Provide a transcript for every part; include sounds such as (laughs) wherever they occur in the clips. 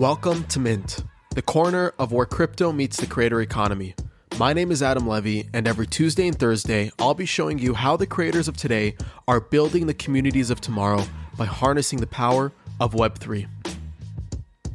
Welcome to Mint, the corner of where crypto meets the creator economy. My name is Adam Levy, and every Tuesday and Thursday, I'll be showing you how the creators of today are building the communities of tomorrow by harnessing the power of Web3.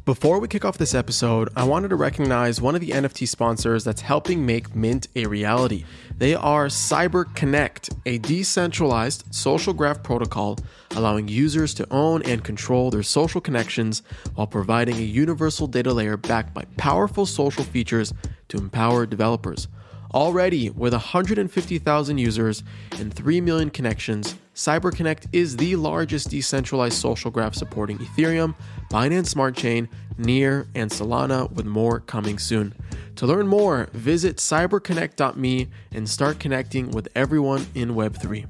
Before we kick off this episode, I wanted to recognize one of the NFT sponsors that's helping make Mint a reality. They are CyberConnect, a decentralized social graph protocol allowing users to own and control their social connections while providing a universal data layer backed by powerful social features to empower developers. Already, with 150,000 users and 3 million connections, CyberConnect is the largest decentralized social graph supporting Ethereum, Binance Smart Chain, Near, and Solana, with more coming soon. To learn more, visit cyberconnect.me and start connecting with everyone in Web3.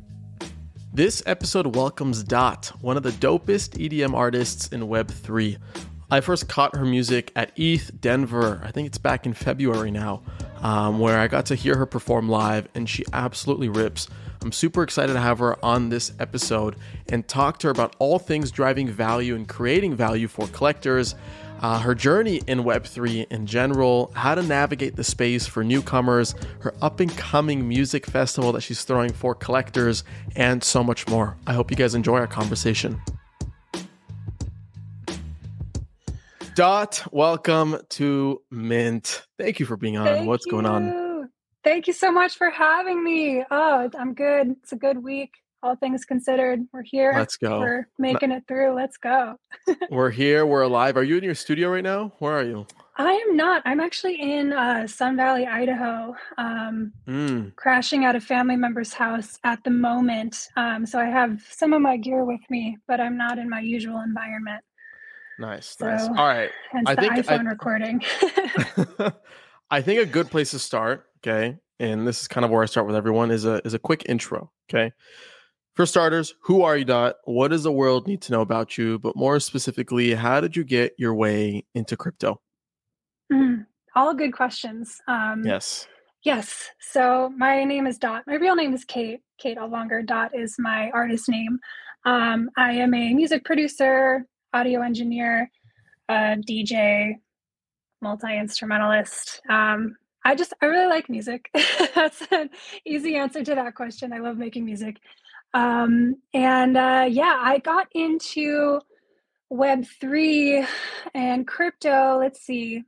This episode welcomes Dot, one of the dopest EDM artists in Web3. I first caught her music at ETH Denver, I think it's back in February now, um, where I got to hear her perform live, and she absolutely rips. I'm super excited to have her on this episode and talk to her about all things driving value and creating value for collectors, uh, her journey in Web3 in general, how to navigate the space for newcomers, her up and coming music festival that she's throwing for collectors, and so much more. I hope you guys enjoy our conversation. Dot, welcome to Mint. Thank you for being on. Thank What's you. going on? Thank you so much for having me. Oh, I'm good. It's a good week. All things considered, we're here. Let's go. We're making it through. Let's go. (laughs) We're here. We're alive. Are you in your studio right now? Where are you? I am not. I'm actually in uh, Sun Valley, Idaho, um, Mm, crashing at a family member's house at the moment. Um, so I have some of my gear with me, but I'm not in my usual environment. Nice, So, nice. All right. Hence I the think I- iPhone recording. (laughs) (laughs) I think a good place to start, okay, and this is kind of where I start with everyone, is a is a quick intro, okay. For starters, who are you, Dot? What does the world need to know about you? But more specifically, how did you get your way into crypto? Mm, all good questions. Um, Yes. Yes. So my name is Dot. My real name is Kate. Kate Allonger. Dot is my artist name. Um, I am a music producer, audio engineer, DJ, multi instrumentalist. Um, I just I really like music. (laughs) That's an easy answer to that question. I love making music. Um, and uh, yeah, I got into Web three and crypto. Let's see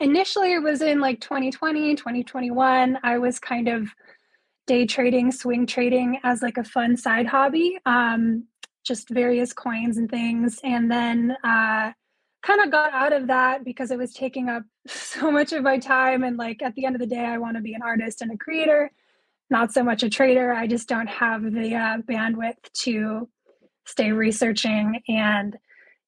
initially it was in like 2020 2021 i was kind of day trading swing trading as like a fun side hobby um, just various coins and things. And then uh, kind of got out of that because it was taking up (laughs) so much of my time. And like at the end of the day i want to be an artist and a creator not so much a trader. I just don't have the uh, bandwidth to stay researching and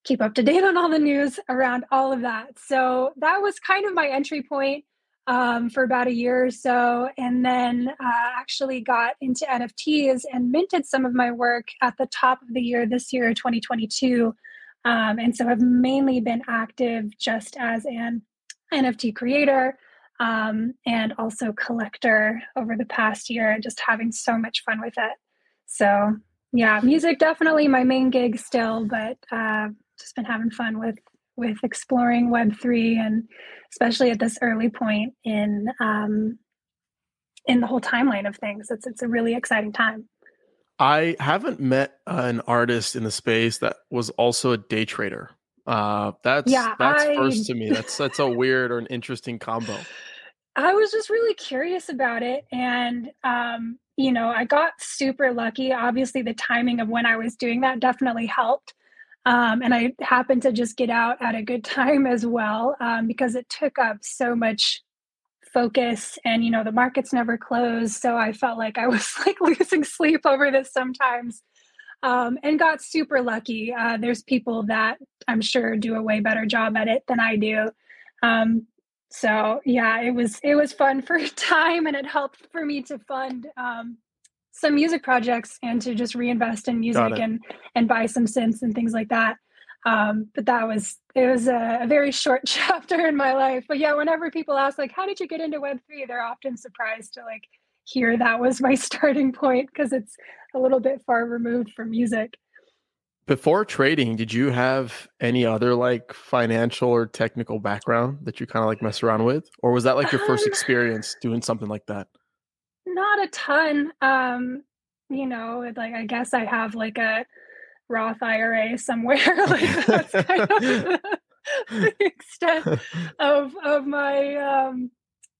keep up to date on all the news around all of that. So that was kind of my entry point um, for about a year or so. And then uh, actually got into NFTs and minted some of my work at the top of the year this year, 2022. Um, and so I've mainly been active just as an NFT creator um, and also collector over the past year, just having so much fun with it. So yeah, music definitely my main gig still, but uh, just been having fun with with exploring Web three and especially at this early point in um, in the whole timeline of things. It's it's a really exciting time. I haven't met an artist in the space that was also a day trader. Uh, that's Yeah, that's I- first to me. That's that's a (laughs) weird or an interesting combo. I was just really curious about it. And, um, you know, I got super lucky. Obviously, the timing of when I was doing that definitely helped. Um, and I happened to just get out at a good time as well um, because it took up so much focus and you know the markets never closed so i felt like i (laughs) was like losing sleep over this sometimes. Um, and got super lucky. Uh, there's people that i'm sure do a way better job at it than i do. Um, so yeah it was it was fun for (laughs) time and it helped for me to fund um, some music projects and to just reinvest in music and and buy some synths and things like that. Um, but that was it was a, a very short (laughs) chapter in my life. But yeah whenever people ask like how did you get into web3 they're often surprised to like hear that was my (laughs) starting point because it's a little bit far removed from music. Before trading, did you have any other like financial or technical background that you kind of like mess around with, or was that like your first um, experience doing something like that? Not a ton. Um, you know, like I guess I have like a Roth IRA somewhere. (laughs) like that's kind of the, the (laughs) extent of of my um,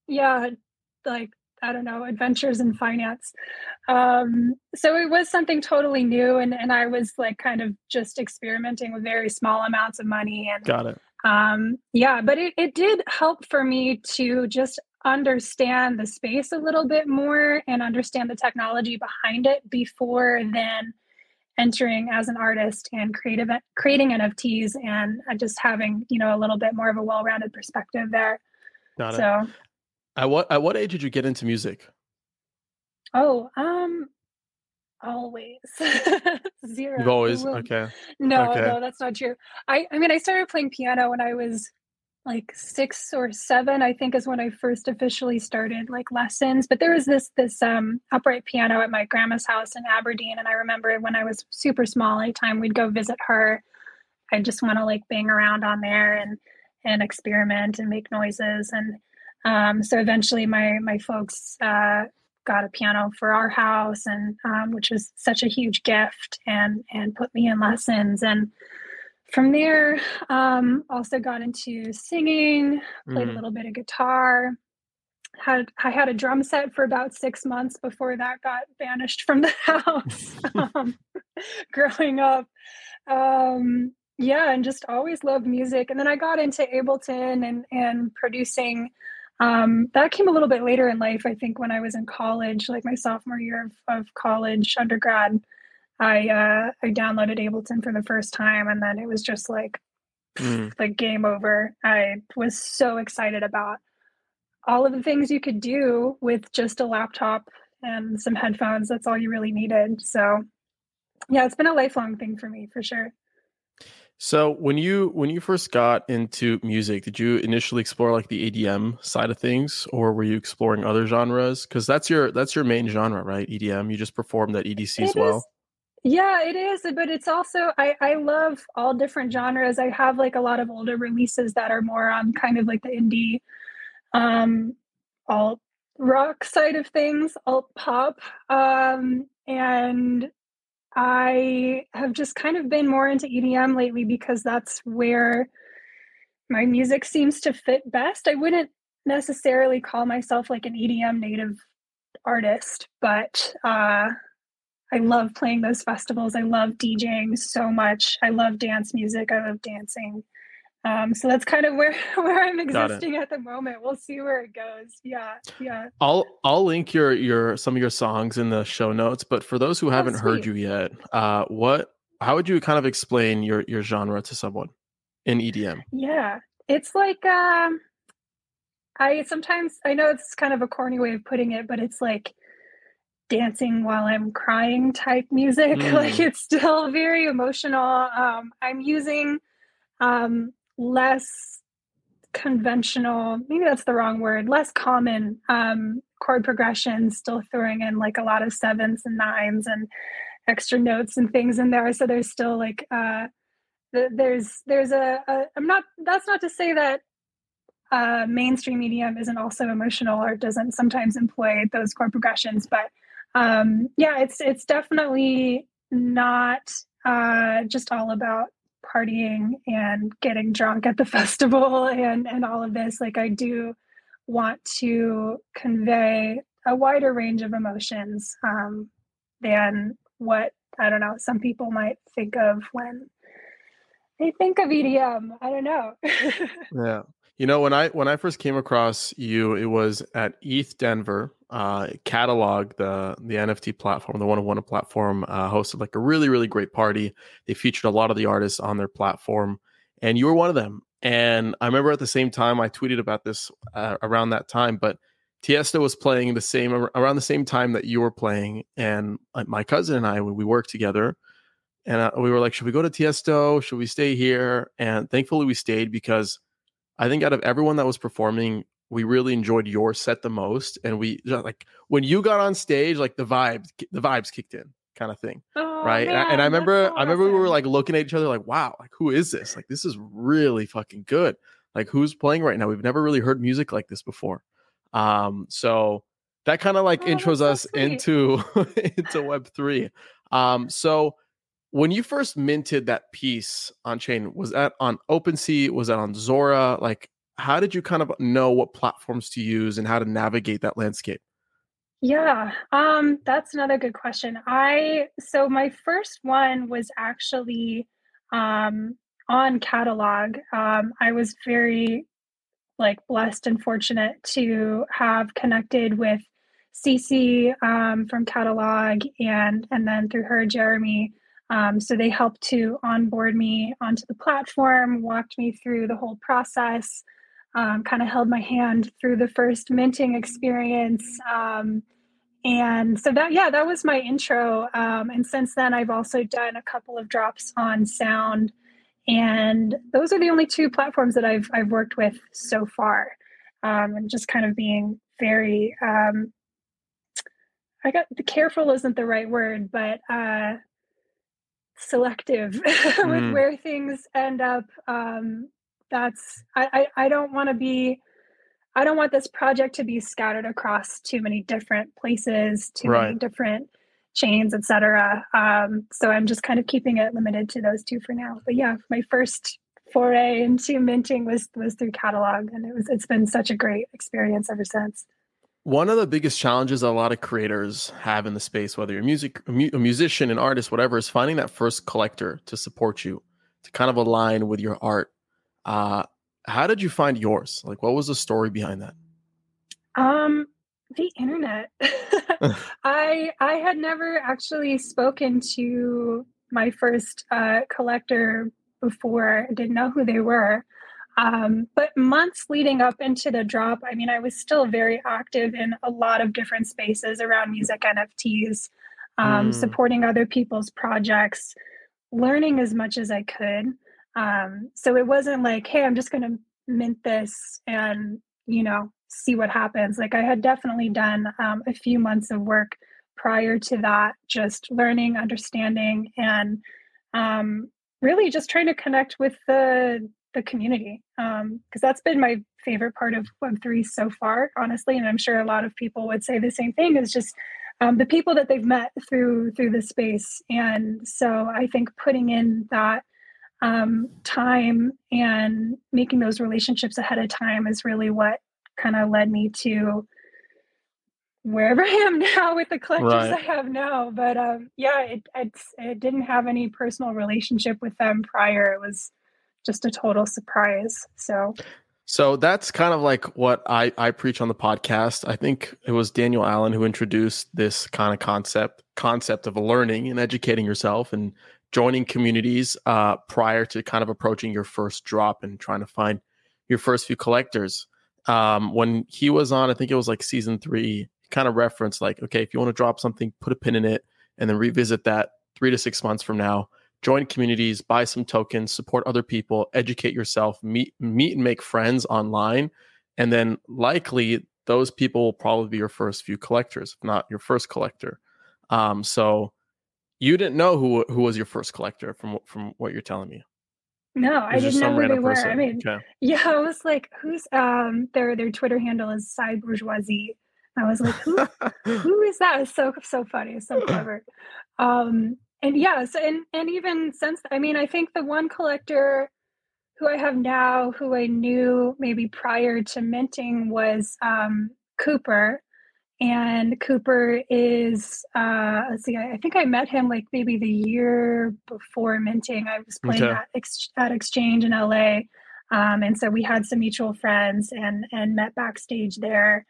yeah, like I don't know, adventures in finance. Um, so it was something totally new, and and I was like kind of just experimenting with very small amounts of money. And got it. Um, yeah, but it it did help for me to just understand the space a little bit more and understand the technology behind it before then entering as an artist and creative creating NFTs and just having you know a little bit more of a well-rounded perspective there. Got it. So at what at what age did you get into music? Oh, um, always (laughs) zero. You've always okay. No, okay. no, that's not true. I I mean, I started playing piano when I was like six or seven. I think is when I first officially started like lessons. But there was this this um upright piano at my grandma's house in Aberdeen, and I remember when I was super small, anytime we'd go visit her, I just want to like bang around on there and and experiment and make noises and um, so eventually, my my folks uh, got a piano for our house, and um, which was such a huge gift, and and put me in lessons. And from there, um, also got into singing, played mm. a little bit of guitar. Had I had a drum set for about six months before that got banished from the (laughs) house. Um, (laughs) growing up, um, yeah, and just always loved music. And then I got into Ableton and and producing um, that came a little bit later in life. I think when I was in college, like my sophomore year of, of college, undergrad, I uh, I downloaded Ableton for the first time, and then it was just like mm. like game over. I was so excited about all of the things you could do with just a laptop and some headphones. That's all you really needed. So, yeah, it's been a lifelong thing for me for sure. So when you when you first got into music, did you initially explore like the EDM side of things, or were you exploring other genres? Because that's your that's your main genre, right? EDM. You just performed at EDC it as well. Is, yeah, it is, but it's also I I love all different genres. I have like a lot of older releases that are more on kind of like the indie, um, alt rock side of things, alt pop, um, and I have just kind of been more into EDM lately because that's where my music seems to fit best. I wouldn't necessarily call myself like an EDM native artist, but uh, I love playing those festivals. I love DJing so much. I love dance music. I love dancing. Um, so that's kind of where (laughs) where I'm existing at the moment. We'll see where it goes. Yeah, yeah. I'll I'll link your your some of your songs in the show notes. But for those who oh, haven't heard you yet, uh, what how would you kind of explain your your genre to someone in EDM? Yeah, it's like um, I sometimes I know it's kind of a corny way of putting it, but it's like dancing while I'm crying type music. (laughs) Mm. Like it's still very emotional. Um, I'm using um, less conventional maybe that's the wrong word less common um, chord progressions still throwing in like a lot of sevens and nines and extra notes and things in there so there's still like uh there's there's a, a i'm not that's not to say that uh mainstream EDM isn't also emotional or doesn't sometimes employ those chord progressions but um yeah it's it's definitely not uh just all about partying and getting drunk at the (laughs) festival and and all of this. Like i do want to convey a wider range of emotions um, than what i don't know some people might think of when they think of edm i don't know. (laughs) Yeah. You know, when I when I first came across you, it was at ETH Denver. Uh, Catalog, the the NFT platform, the one on one platform, uh, hosted like a really really great party. They featured a lot of the artists on their platform, and you were one of them. And I remember at the same time I tweeted about this uh, around that time, but Tiesto was playing the same around the same time that you were playing, and my cousin and I we worked together, and uh, we were like, should we go to Tiesto? Should we stay here? And thankfully we stayed because I think out of everyone that was performing, we really enjoyed your set the most. And we like when you got on stage, like the vibes, the vibes kicked in kind of thing, Oh, right? And I, and I remember so I remember we were like looking at each other like, wow, like who is this? Like this is really fucking good. Like who's playing right now? We've never really heard music like this before. Um, so that kind of like Oh, intros so us sweet. into (laughs) into Web three. Um, so when you first minted that piece on chain, was that on OpenSea? Was that on Zora? Like, how did you kind of know what platforms to use and how to navigate that landscape? Yeah, um, that's another good question. I so my first one was actually um, on Catalog. Um, I was very like blessed and fortunate to have connected with Cece um, from Catalog and and then through her Jeremy. Um, so they helped to onboard me onto the platform, walked me through the whole process, um, kind of held my hand through the first minting experience. Um, and so that yeah, that was my intro. Um, and since then, I've also done a couple of drops on Sound, and those are the only two platforms that I've I've worked with so far. Um, and just kind of being very um, I got the careful isn't the right word, but uh, selective (laughs) with Mm. where things end up. Um, that's I I, I don't want to be. I don't want this project to be scattered across too many different places, too many different chains, etc. Um, so I'm just kind of keeping it limited to those two for now. But yeah, my first foray into minting was was through catalog, and it was it's been such a great experience ever since. One of the biggest challenges a lot of creators have in the space, whether you're music, a, mu- a musician, an artist, whatever, is finding that first collector to support you, to kind of align with your art. Uh, how did you find yours? Like, what was the story behind that? Um, the internet. (laughs) (laughs) I I had never actually spoken to my first uh, collector before. I didn't know who they were. Um, but months leading up into the drop, I mean, I was still very active in a lot of different spaces around music NFTs, um, Mm. supporting other people's projects, learning as much as I could. Um, so it wasn't like, hey, I'm just going to mint this and, you know, see what happens. Like I had definitely done um, a few months of work prior to that, just learning, understanding, and um, really just trying to connect with the the community because that's been my favorite part of Web3 so far, honestly. And I'm sure a lot of people would say the same thing is just um, the people that they've met through through the space. And so I think putting in that um, time and making those relationships ahead of time is really what kind of led me to wherever (laughs) I am now with the collectors Right. I have now. But um, yeah, it, it's, it didn't have any personal relationship with them prior. It was just a total surprise. So So that's kind of like what I, I preach on the podcast. I think it was Daniel Allen who introduced this kind of concept concept of learning and educating yourself and joining communities uh, prior to kind of approaching your first drop and trying to find your first few collectors. Um, when he was on, I think it was like season three, kind of referenced like, okay, if you want to drop something, put a pin in it and then revisit that three to six months from now join communities, buy some tokens, support other people, educate yourself, meet meet and make friends online, and then likely those people will probably be your first few collectors, if not your first collector. Um, so you didn't know who who was your first collector from from what you're telling me. no, I didn't know who they were. person. I mean, Okay. (laughs) yeah, I was like, who's um their their Twitter handle is Cy Bourgeoisie. I was like, who who (laughs) is that? It's so so funny, so clever. Um, and yeah, so and and even since I mean, I think the one collector who I have now, who I knew maybe prior to minting, was um, Cooper. And Cooper is, uh, let's see, I, I think I met him like maybe the year before minting. I was playing Okay. at, ex- at Exchange in LA. Um, and so we had some mutual friends and, and met backstage there.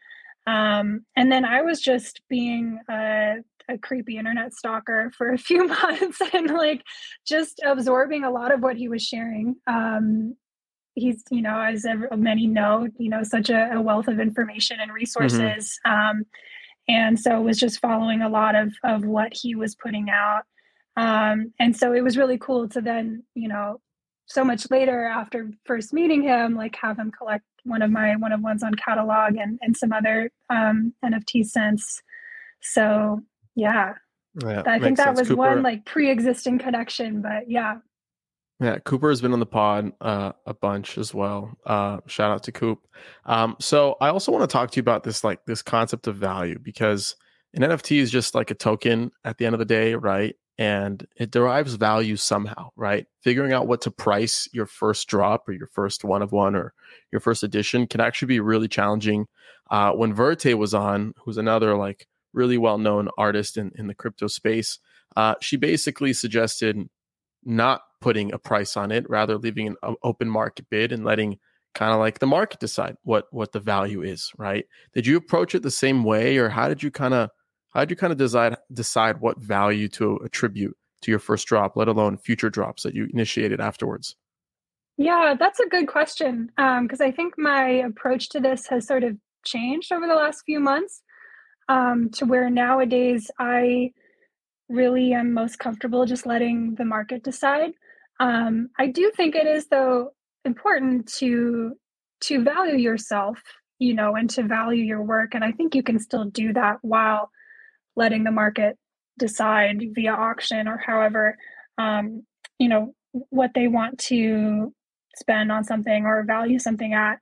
Um, and then I was just being a, a creepy internet stalker (laughs) for a few (laughs) months and like just absorbing a lot of what he was sharing. Um, he's, you know, as many know, you know, such a, a wealth of information and resources. Um, and so was just following a lot of of what he was putting out. Um, and so it was really cool to then, you know, so much later after first meeting him, like have him collect one of my one of ones on catalog and and some other um, NFT since. So yeah, Yeah, I think that sense. was Cooper, one like pre-existing connection, but yeah. Yeah, Cooper has been on the pod uh, a bunch as well. Uh, shout out to Coop. Um, so I also want to talk to you about this like this concept of value because an NFT is just like a token at the end of the day, right? And it derives value somehow, right? Figuring out what to price your first drop or your first one of one or your first edition can actually be really challenging. Uh, when Verité was on, who's another like really well known artist in, in the crypto space, uh, she basically suggested not putting a price on it, rather leaving an open market bid and letting kind of like the market decide what what the value is, right? Did you approach it the same way, or how did you kind of how did you kind of decide decide what value to attribute to your first drop, let alone future drops that you initiated afterwards? Yeah, that's a good question because um, I think my approach to this has sort of changed over the last few months um, to where nowadays I really am most comfortable just letting the market decide. Um, I do think it is though important to to value yourself, you know, and to value your work. And I think you can still do that while letting the market decide via auction or however, um, you know, what they want to spend on something or value something at.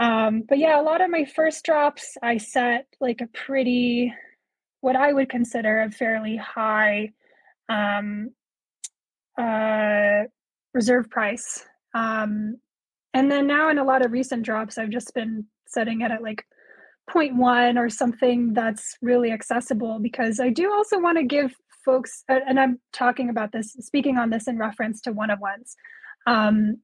Um, but yeah, a lot of my first drops, I set like a pretty, what I would consider a fairly high um, uh, reserve price. Um, and then now in a lot of recent drops, I've just been setting it at like 0.1 or something that's really accessible because I do also want to give folks, and I'm talking about this, speaking on this in reference to one of ones. Um,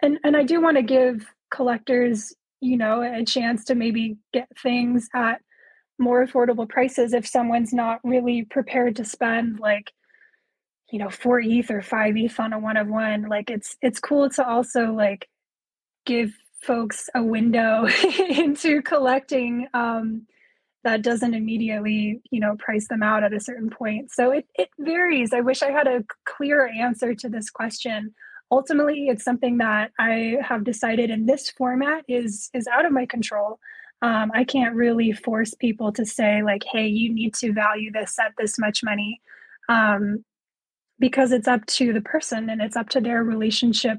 and, and I do want to give collectors, you know, a chance to maybe get things at more affordable prices if someone's not really prepared to spend like you know four eth or five eth on a one of one. Like it's it's cool to also like give folks a window (laughs) into collecting um that doesn't immediately you know price them out at a certain point. So it, it varies. I wish i had a clear answer to this question. Ultimately it's something that i have decided in this format is is out of my control um, i can't really force people to say like hey you need to value this at this much money um, because it's up to the person and it's up to their relationship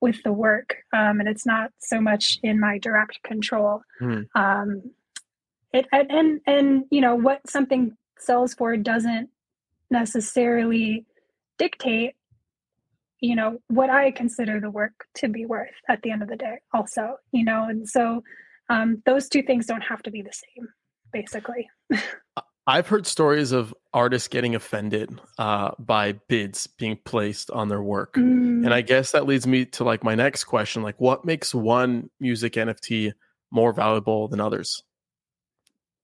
with the work um, and it's not so much in my direct control mm. um, it and, and and you know what something sells for doesn't necessarily dictate you know what i consider the work to be worth at the end of the day also you know and so um, those two things don't have to be the same basically I've heard stories of artists getting offended uh, by bids being placed on their work. Mm. And I guess that leads me to like my next question like what makes one music NFT more valuable than others?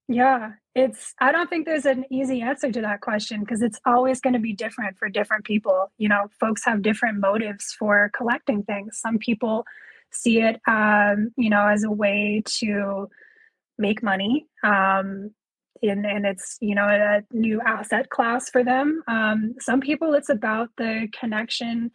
Yeah, it's I don't think there's an easy answer to that question because it's always going to be different for different people. You know, folks have different motives for collecting things. Some people see it um, you know, as a way to make money. Um, and, and it's you know a new asset class for them. Um, some people it's about the connection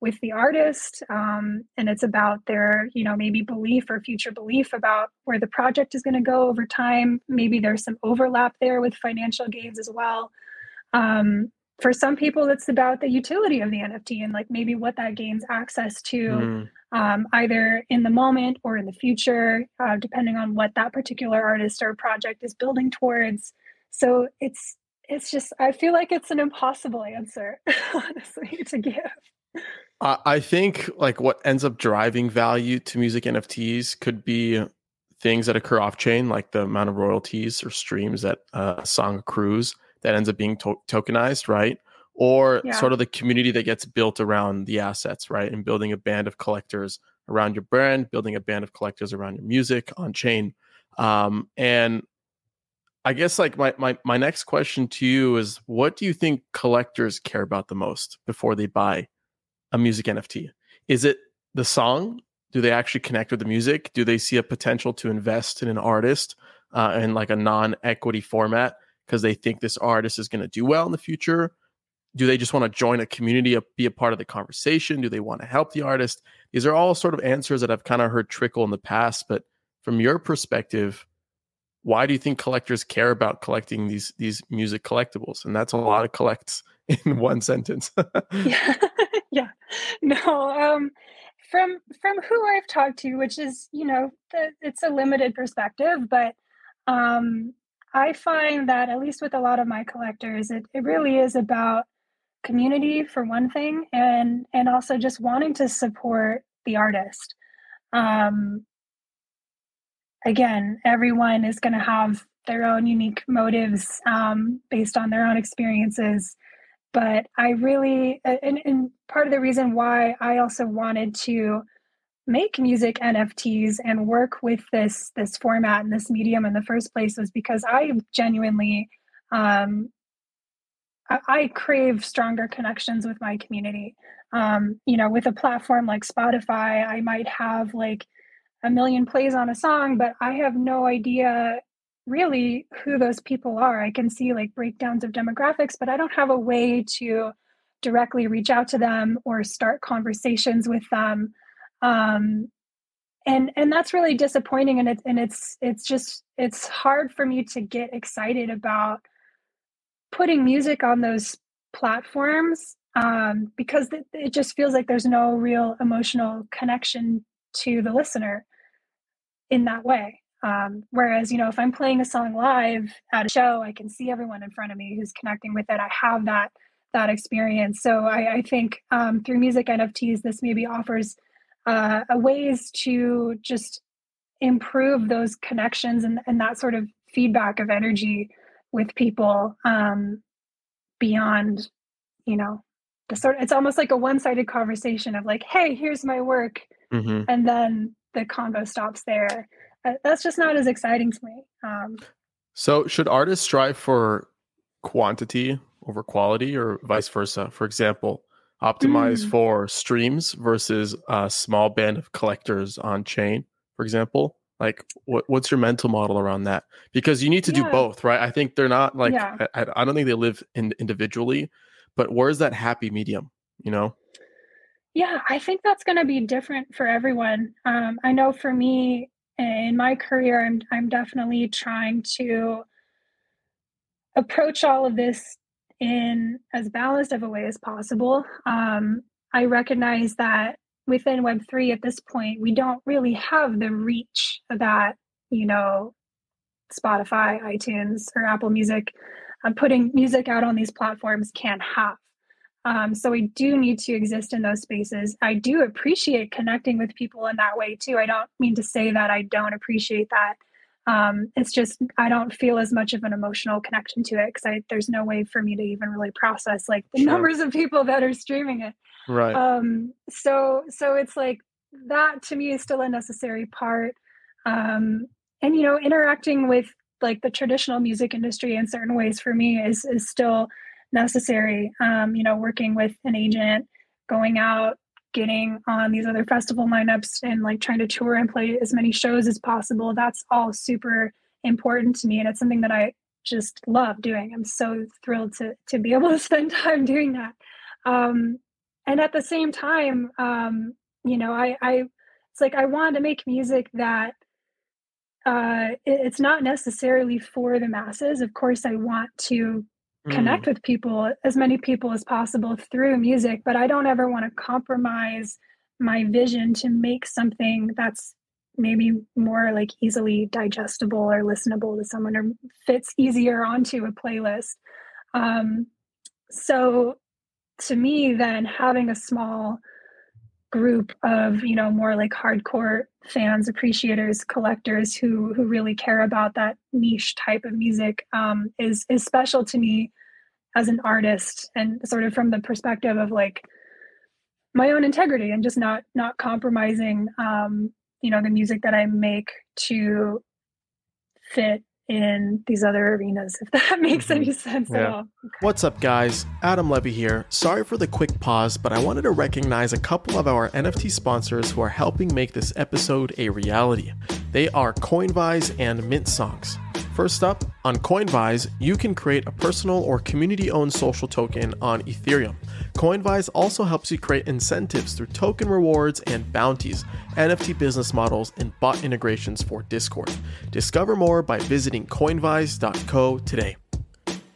with the artist um, and it's about their you know maybe belief or future belief about where the project is going to go over time. Maybe there's some overlap there with financial gains as well. Um, for some people it's about the utility of the nft and like maybe what that gains access to mm um, either in the moment or in the future, uh, depending on what that particular artist or project is building towards. So it's it's just I feel like it's an impossible answer, (laughs) honestly, to give. I think like what ends up driving value to music NFTs could be things that occur off chain, like the amount of royalties or streams that a song accrues that ends up being to- tokenized, right? Or yeah. sort of the community that gets built around the assets, right? And building a band of collectors around your brand, building a band of collectors around your music on chain. Um, and I guess like my, my my next question to you is what do you think collectors care about the most before they buy a music NFT? Is it the song? Do they actually connect with the music? Do they see a potential to invest in an artist uh, in like a non-equity format because they think this artist is going to do well in the future? Do they just want to join a community be a part of the conversation do they want to help the artist these are all sort of answers that i've kind of heard trickle in the past but from your perspective why do you think collectors care about collecting these these music collectibles? And that's a lot of collects (laughs) in one sentence. yeah. (laughs) yeah. No, um from from who I've talked to, which is, you know, the, it's a limited perspective, but um I find that at least with a lot of my collectors, it, it really is about community for one thing and and also just wanting to support the artist. Um again everyone is going to have their own unique motives um, based on their own experiences but i really and, and part of the reason why i also wanted to make music nfts and work with this this format and this medium in the first place was because i genuinely um, I, crave stronger connections with my community. Um, you know, with a platform like Spotify, I might have like a million plays on a song, but I have no idea really who those people are. I can see like breakdowns of demographics, but I don't have a way to directly reach out to them or start conversations with them. Um, and and that's really disappointing and it's and it's it's just it's hard for me to get excited about putting music on those platforms um, because it, it just feels like there's no real emotional connection to the listener in that way. Um, whereas, you know, if I'm playing a song live at a show, I can see everyone in front of me who's connecting with it. I have that that experience. So I, I think um, through music NFTs, this maybe offers uh, ways to just improve those connections and, and that sort of feedback of energy with people um, beyond, you know, the sort. It's almost like a one-sided conversation of like, "Hey, here's my work," mm-hmm. and then the convo stops there. Uh, that's just not as exciting to me. Um, so, should artists strive for quantity over quality, or vice versa? For example, optimize mm. for streams versus a small band of collectors on chain, for example like what, what's your mental model around that? Because you need to yeah. do both right? I think they're not like yeah. I, I, don't think they live in individually but where's that happy medium you know? Yeah i think that's going to be different for everyone. Um, i know for me in my career i'm i'm definitely trying to approach all of this in as balanced of a way as possible. Um, i recognize that within web3 at this point we don't really have the reach that you know spotify itunes or apple music uh, putting music out on these platforms can have. Um, so we do need to exist in those spaces. I do appreciate connecting with people in that way too. I don't mean to say that i don't appreciate that um, it's just i don't feel as much of an emotional connection to it because there's no way for me to even really process like the sure. numbers of people that are streaming it. Right. Um so so it's like that to me is still a necessary part. Um and you know interacting with like the traditional music industry in certain ways for me is is still necessary. Um you know working with an agent going out getting on these other festival lineups and like trying to tour and play as many shows as possible that's all super important to me and it's something that i just love doing. I'm so thrilled to to be able (laughs) to spend time doing that. Um and at the same time um you know i i it's like i wanted to make music that uh it, it's not necessarily for the masses. Of course i want to mm. connect with people as many people as possible through music but i don't ever want to compromise my vision to make something that's maybe more like easily digestible or listenable to someone or fits easier onto a playlist um so to me then having a small group of you know more like hardcore fans appreciators collectors who who really care about that niche type of music um, is is special to me as an artist and sort of from the perspective of like my own integrity and just not not compromising um, you know the music that i make to fit in these other arenas, if that (laughs) makes mm-hmm. any sense yeah. at all. Okay. What's up, guys? Adam Levy here. Sorry for the quick pause, but I wanted to recognize a couple of our NFT sponsors who are helping make this episode a reality. They are Coinvise and Mint Songs. First up, on Coinvise, you can create a personal or community owned social token on Ethereum. Coinvise also helps you create incentives through token rewards and bounties, NFT business models, and bot integrations for Discord. Discover more by visiting coinvise.co today.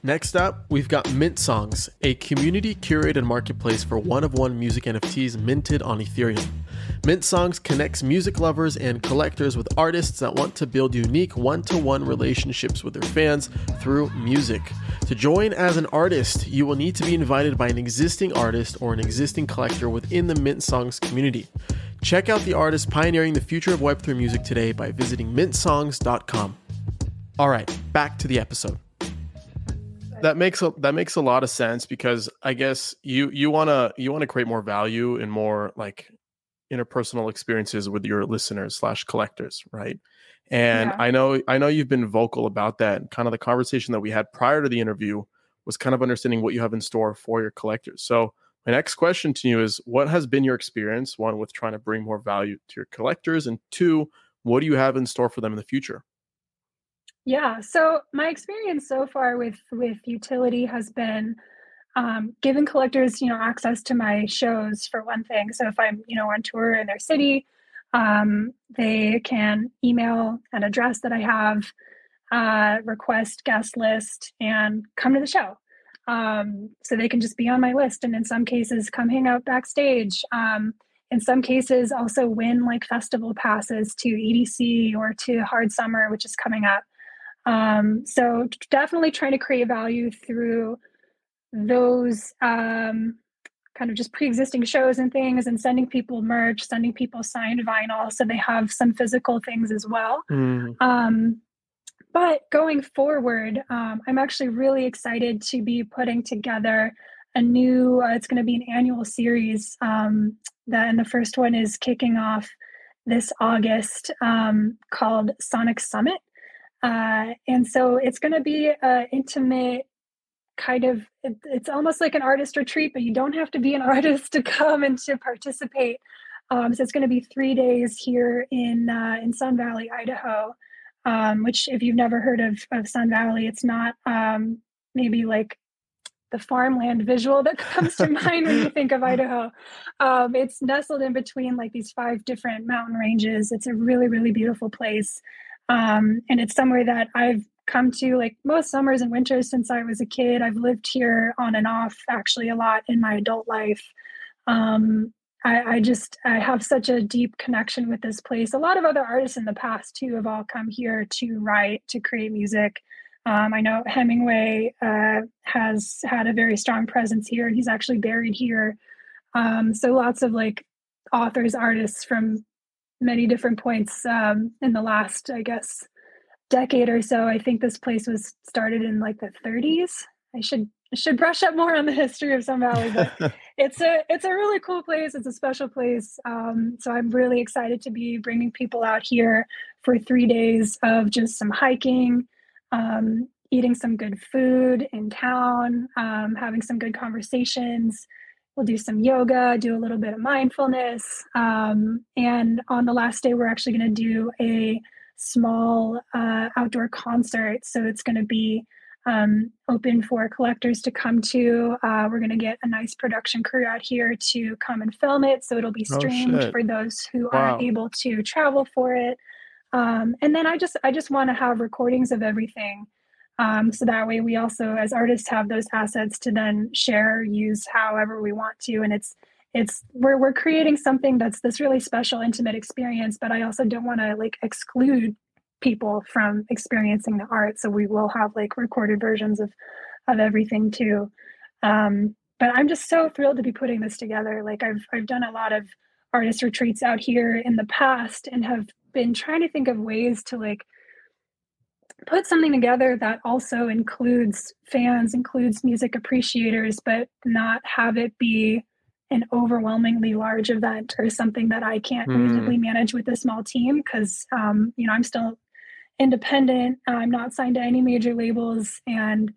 Next up, we've got Mint Songs, a community curated marketplace for one of one music NFTs minted on Ethereum. Mint Songs connects music lovers and collectors with artists that want to build unique one to one relationships with their fans through music. To join as an artist, you will need to be invited by an existing artist or an existing collector within the Mint Songs community. Check out the artists pioneering the future of Web3 music today by visiting mintsongs.com. All right, back to the episode that makes a that makes a lot of sense because I guess you you want to you want to create more value and more like interpersonal experiences with your listeners slash collectors, right? And yeah. I know I know you've been vocal about that. Kind of the conversation that we had prior to the interview was kind of understanding what you have in store for your collectors. So my next question to you is what has been your experience one with trying to bring more value to your collectors and two what do you have in store for them in the future yeah. So my experience so far with with utility has been um, giving collectors, you know, access to my shows for one thing. So if I'm, you know, on tour in their city, um, they can email an address that I have, uh, request guest list, and come to the show. Um, so they can just be on my list, and in some cases, come hang out backstage. Um, in some cases, also win like festival passes to EDC or to Hard Summer, which is coming up. Um, so definitely trying to create value through those um, kind of just pre-existing shows and things and sending people merch sending people signed vinyl so they have some physical things as well mm. um, but going forward um, i'm actually really excited to be putting together a new uh, it's going to be an annual series um, that and the first one is kicking off this august um, called sonic summit uh, and so it's going to be an intimate kind of, it, it's almost like an artist retreat, but you don't have to be an (laughs) artist to come and to participate. Um, so it's going to be three days here in uh, in Sun Valley, Idaho. Um, which, if you've never heard of, of Sun Valley, it's not um, maybe like the farmland visual that (laughs) comes to mind when you think of (laughs) Idaho. Um, it's nestled in between like these five different mountain ranges. It's a really, really beautiful place. Um, and it's somewhere that I've come to like most summers and winters since I was a kid. I've lived here on and off actually a lot in my adult life. Um, I, I, just I have such a deep connection with this place. A lot of other artists in the past too have all come here to write, to create music. Um, I know Hemingway uh, has had a very strong presence here, and he's actually buried here. Um, so lots of like authors, artists from many different points um, in the last, I guess, decade or so. I think this place was started in like the 30s. I should should brush up more on the history of Sun Valley, but (laughs) it's a it's a really cool place. It's a special place. Um, so I'm really excited to be bringing people out here for three days of just some hiking, um, eating some good food in town, um, having some good conversations, we'll do some yoga, do a little bit of mindfulness. Um, and on the last day, we're actually going to do a small uh, outdoor concert. So it's going to be um, open for collectors to come to. Uh, we're going to get a nice production crew out here to come and film it. So it'll be oh, streamed oh, for those who wow. aren't able to travel for it. Um, and then I just I just want to have recordings of everything. Um, so that way we also as artists have those assets to then share, use however we want to. And it's it's we're we're creating something that's this really special, intimate experience, but I also don't want to like exclude people from experiencing the art. So we will have like recorded versions of of everything too. Um, but I'm just so thrilled to be putting this together. Like I've I've done a lot of artist retreats out here in the past and have been trying to think of ways to like put something together that also includes fans, includes music appreciators, but not have it be an overwhelmingly large event or something that I can't mm. reasonably manage with a small team because um, you know I'm still independent. I'm not signed to any major labels, and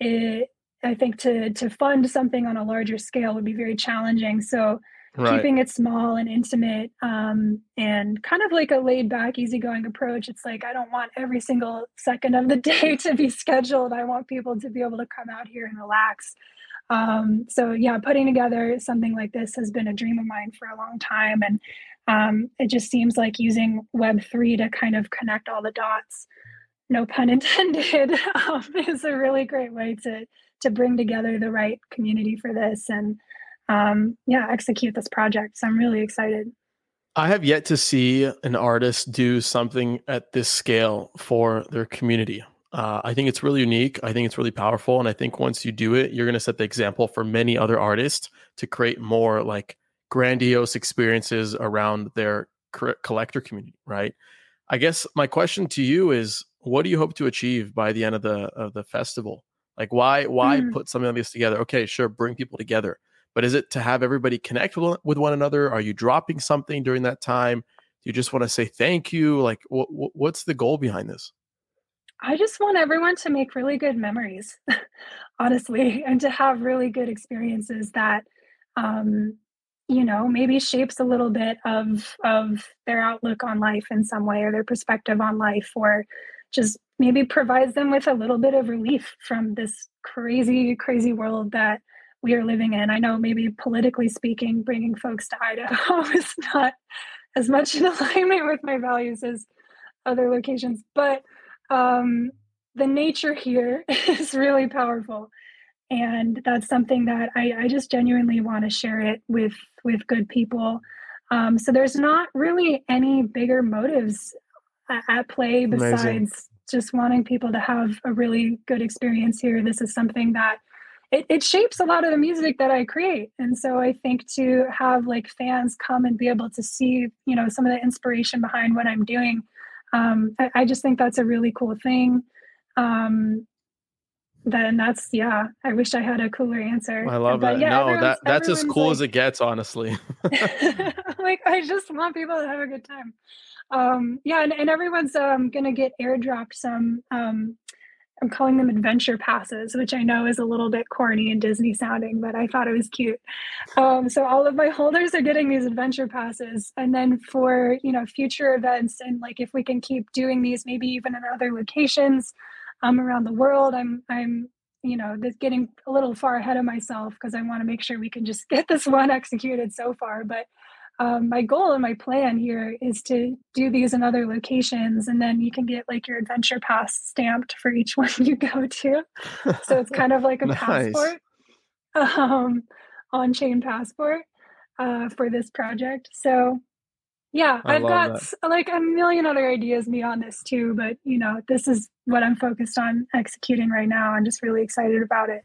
it I think to to fund something on a larger scale would be very challenging. So right. keeping it small and intimate um, and kind of like a laid back, easygoing approach. It's like I don't want every single second of the (laughs) day to be scheduled. I want people to be able to come out here and relax. Um, so yeah, putting together something like this has been a dream of mine for a long time, and um, it just seems like using Web three to kind of connect all the dots. No pun (laughs) intended. Um, is a really great way to to bring together the right community for this and um, yeah, execute this project. So I'm really excited. I have yet to see an artist do something at this scale for their community. Uh, I think it's really unique. I think it's really powerful. And I think once you do it, you're going to set the example for many other artists to create more like grandiose experiences around their collector community, right? I guess my question to you is what do you hope to achieve by the end of the of the festival? Like why why mm. put something like this together? Okay, sure, bring people together. But is it to have everybody connect with, one another? Are you dropping something during that time? Do you just want to say thank you? Like what, what's the goal behind this? I just want everyone to make really good memories, (laughs) honestly, and to have really good experiences that, um, you know, maybe shapes a little bit of of their outlook on life in some way or their perspective on life, or just maybe provides them with a little bit of relief from this crazy, crazy world that we are living in. I know maybe politically speaking, bringing folks to Idaho (laughs) is not as much in alignment with my values as other locations, but um, the nature here (laughs) is really powerful and that's something that I, I just genuinely want to share it with with good people um, so there's not really any bigger motives at, play besides Amazing. just wanting people to have a really good experience here this is something that it, it shapes a lot of the music that i create and so i think to have like fans come and be able to see you know some of the inspiration behind what i'm doing um, I, I, just think that's a really cool thing. Um, then that's yeah. I wish I had a cooler answer. I love but, that. Yeah, no, that that's as cool like, as it gets, honestly. (laughs) (laughs) like I just want people to have a good time. Um, yeah, and, and everyone's um, gonna get airdropped some um, I'm calling them adventure passes, which I know is a little bit corny and Disney sounding, but I thought it was cute. Um, so all of my holders are getting these adventure passes, and then for you know future events and like if we can keep doing these, maybe even in other locations um, around the world, I'm I'm you know this getting a little far ahead of myself because I want to make sure we can just (laughs) get this one executed so far, but um, my goal and my plan here is to do these in other locations and then you can get like your adventure pass stamped for each (laughs) one you go to so it's kind of like (laughs) a nice. passport um, on chain passport uh, for this project so yeah I i've got that. like a million other ideas beyond this too but you know this is what i'm focused on executing right now i'm just really excited about it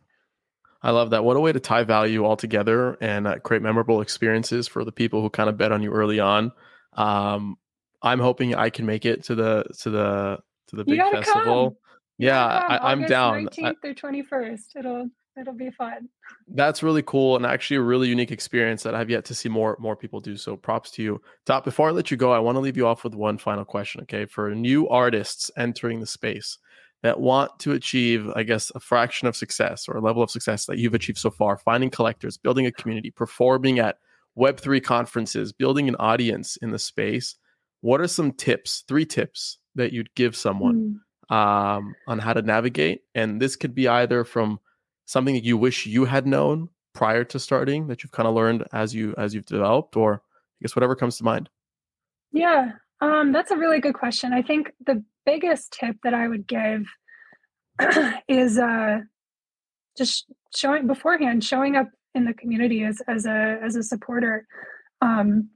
I love that. What a way to tie value all together and uh, create memorable experiences for the people who kind of bet on you early on. Um, I'm hoping I can make it to the to the to the big festival. Come. Yeah, I, am down. 19th or 21st. It'll it'll be fun. That's really cool and actually a really unique experience that I've yet to see more more people do. So props to you. Dot, before I let you go, I want to leave you off with one final question. Okay, for new artists entering the space, that want to achieve, I guess, a fraction of success or a level of success that you've achieved so far, finding collectors, building a community, performing at Web3 conferences, building an audience in the space, what are some tips, three tips that you'd give someone mm. um, on how to navigate? And this could be either from something that you wish you had known prior to starting that you've kind of learned as you as you've developed, or I guess whatever comes to mind. Yeah, um, that's a really good question. I think the biggest tip that I would give (clears throat) is uh, just showing beforehand, showing up in the community as as a as a supporter. Um,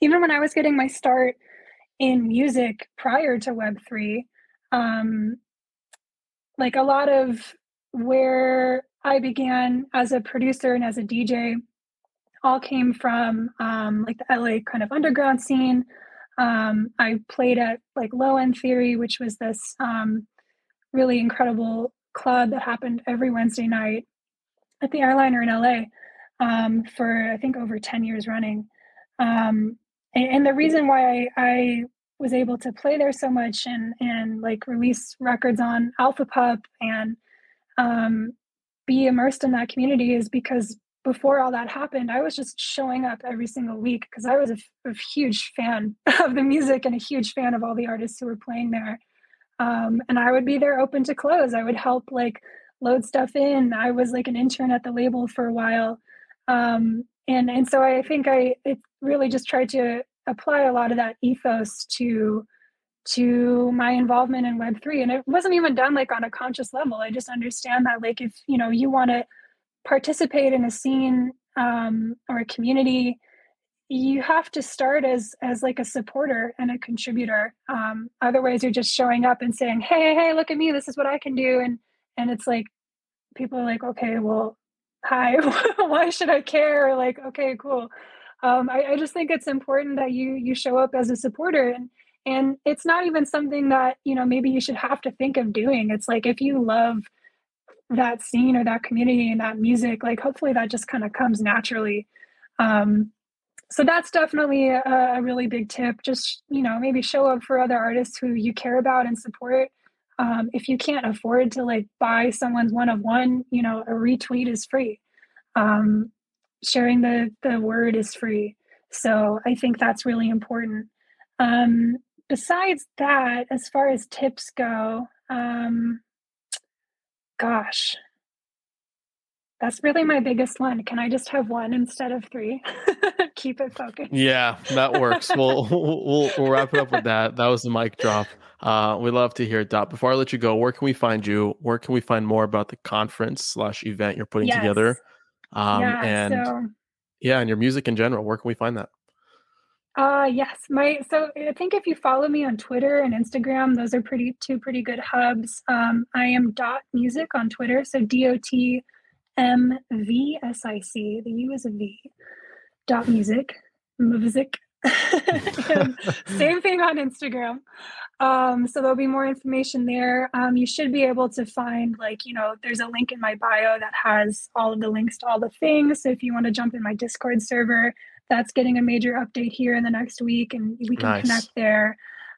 even when I was getting my start in music prior to Web three, um, like a lot of where I began as a producer and as a DJ all came from um, like the LA kind of underground scene. Um, I played at like Low End Theory, which was this um, really incredible club that happened every Wednesday night at the Airliner in LA um, for I think over 10 years running. Um, and, and, the reason why I, I, was able to play there so much and, and like release records on Alpha Pup and um, be immersed in that community is because before all that happened, I was just showing up every single week because I was a, a, huge fan (laughs) of the music and a huge fan of all the artists who were playing there. Um, and I would be there open to close. I would help like load stuff in. I was like an intern at the label for a while. Um, and and so I think I really just tried to apply a lot of that ethos to to my involvement in web3 and it wasn't even done like on a conscious level i just understand that like if you know you want to participate in a scene um, or a community you have to start as as like a supporter and a contributor. Um, otherwise you're just showing up and saying hey hey look at me this is what i can do and and it's like people are like okay well hi (laughs) why should i care? Like okay cool. Um, I, I just think it's important that you you show up as a supporter and and it's not even something that you know maybe you should have to think of doing. It's like if you love that scene or that community and that music like hopefully that just kind of comes naturally. Um, so that's definitely a, a, really big tip. Just you know maybe show up for other artists who you care about and support. Um, if you can't afford to like buy someone's one of one you know a retweet is free. Um, sharing the the word is free. So i think that's really important. Um, besides that as far as tips go um, gosh. That's really my biggest one. Can i just have one instead of three? (laughs) Keep it focused. Yeah that works. (laughs) We'll, we'll we'll wrap it up with that. That was the mic drop. Uh, we love to hear it dot. Before i let you go where can we find you? Where can we find more about the conference slash event you're putting yes. together? Um, yeah, and so, yeah, and your music in general. Where can we find that? Uh yes, my so I think if you follow me on Twitter and Instagram, those are pretty two pretty good hubs. Um, I am dot music on Twitter, so D O T M V S I C. The U is a V. Dot music, music. (laughs) same thing on Instagram. Um, so there'll be more information there. Um, you should be able to find, like, you know, there's a link in my bio that has all of the links to all the things. So if you want to jump in my Discord server, that's getting a major update here in the next week, and we can nice. connect there.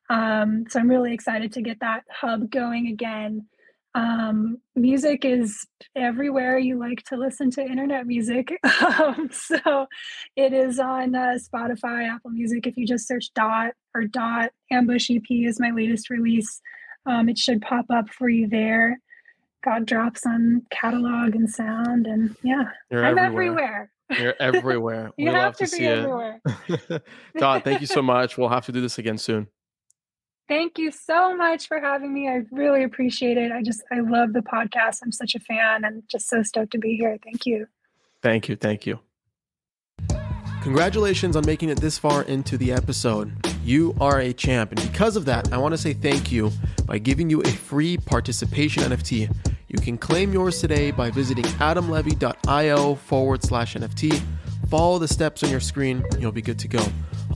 Um, so I'm really excited to get that hub going again um, music is everywhere you like to listen to internet music. (laughs) Um, so it is on uh, Spotify, Apple Music. If you just search Dot or Dot Ambush EP is my latest release. Um, it should pop up for you there. God drops on catalog and sound, and yeah, You're I'm everywhere. everywhere. You're everywhere. you we have to, to be everywhere. (laughs) Dot, thank you so much. We'll have to do this again soon. Thank you so much for having me. I really appreciate it. I just, I love the podcast. I'm such a fan and just so stoked to be here. Thank you. Thank you. Thank you. Congratulations on making it this far into the episode. You are a champ. And because of that, I want to say thank you by giving you a free participation NFT. You can claim yours today by visiting adamlevy.io forward slash NFT. Follow the steps on your screen, you'll be good to go.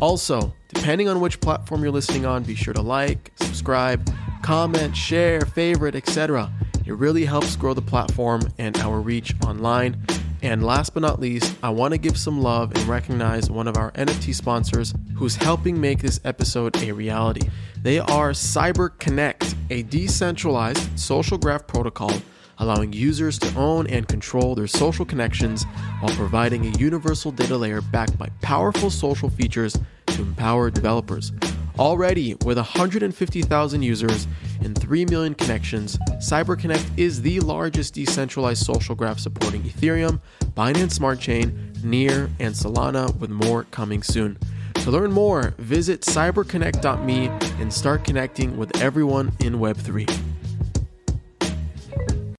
Also, depending on which platform you're listening on, be sure to like, subscribe, comment, share, favorite, etc. It really helps grow the platform and our reach online. And last but not least, I want to give some love and recognize one of our NFT sponsors who's helping make this episode a reality. They are CyberConnect, a decentralized social graph protocol allowing users to own and control their social connections while providing a universal data layer backed by powerful social features to empower developers. Already, with 150,000 users and 3 million connections, CyberConnect is the largest decentralized social graph supporting Ethereum, Binance Smart Chain, Near, and Solana, with more coming soon. To learn more, visit cyberconnect.me and start connecting with everyone in Web3.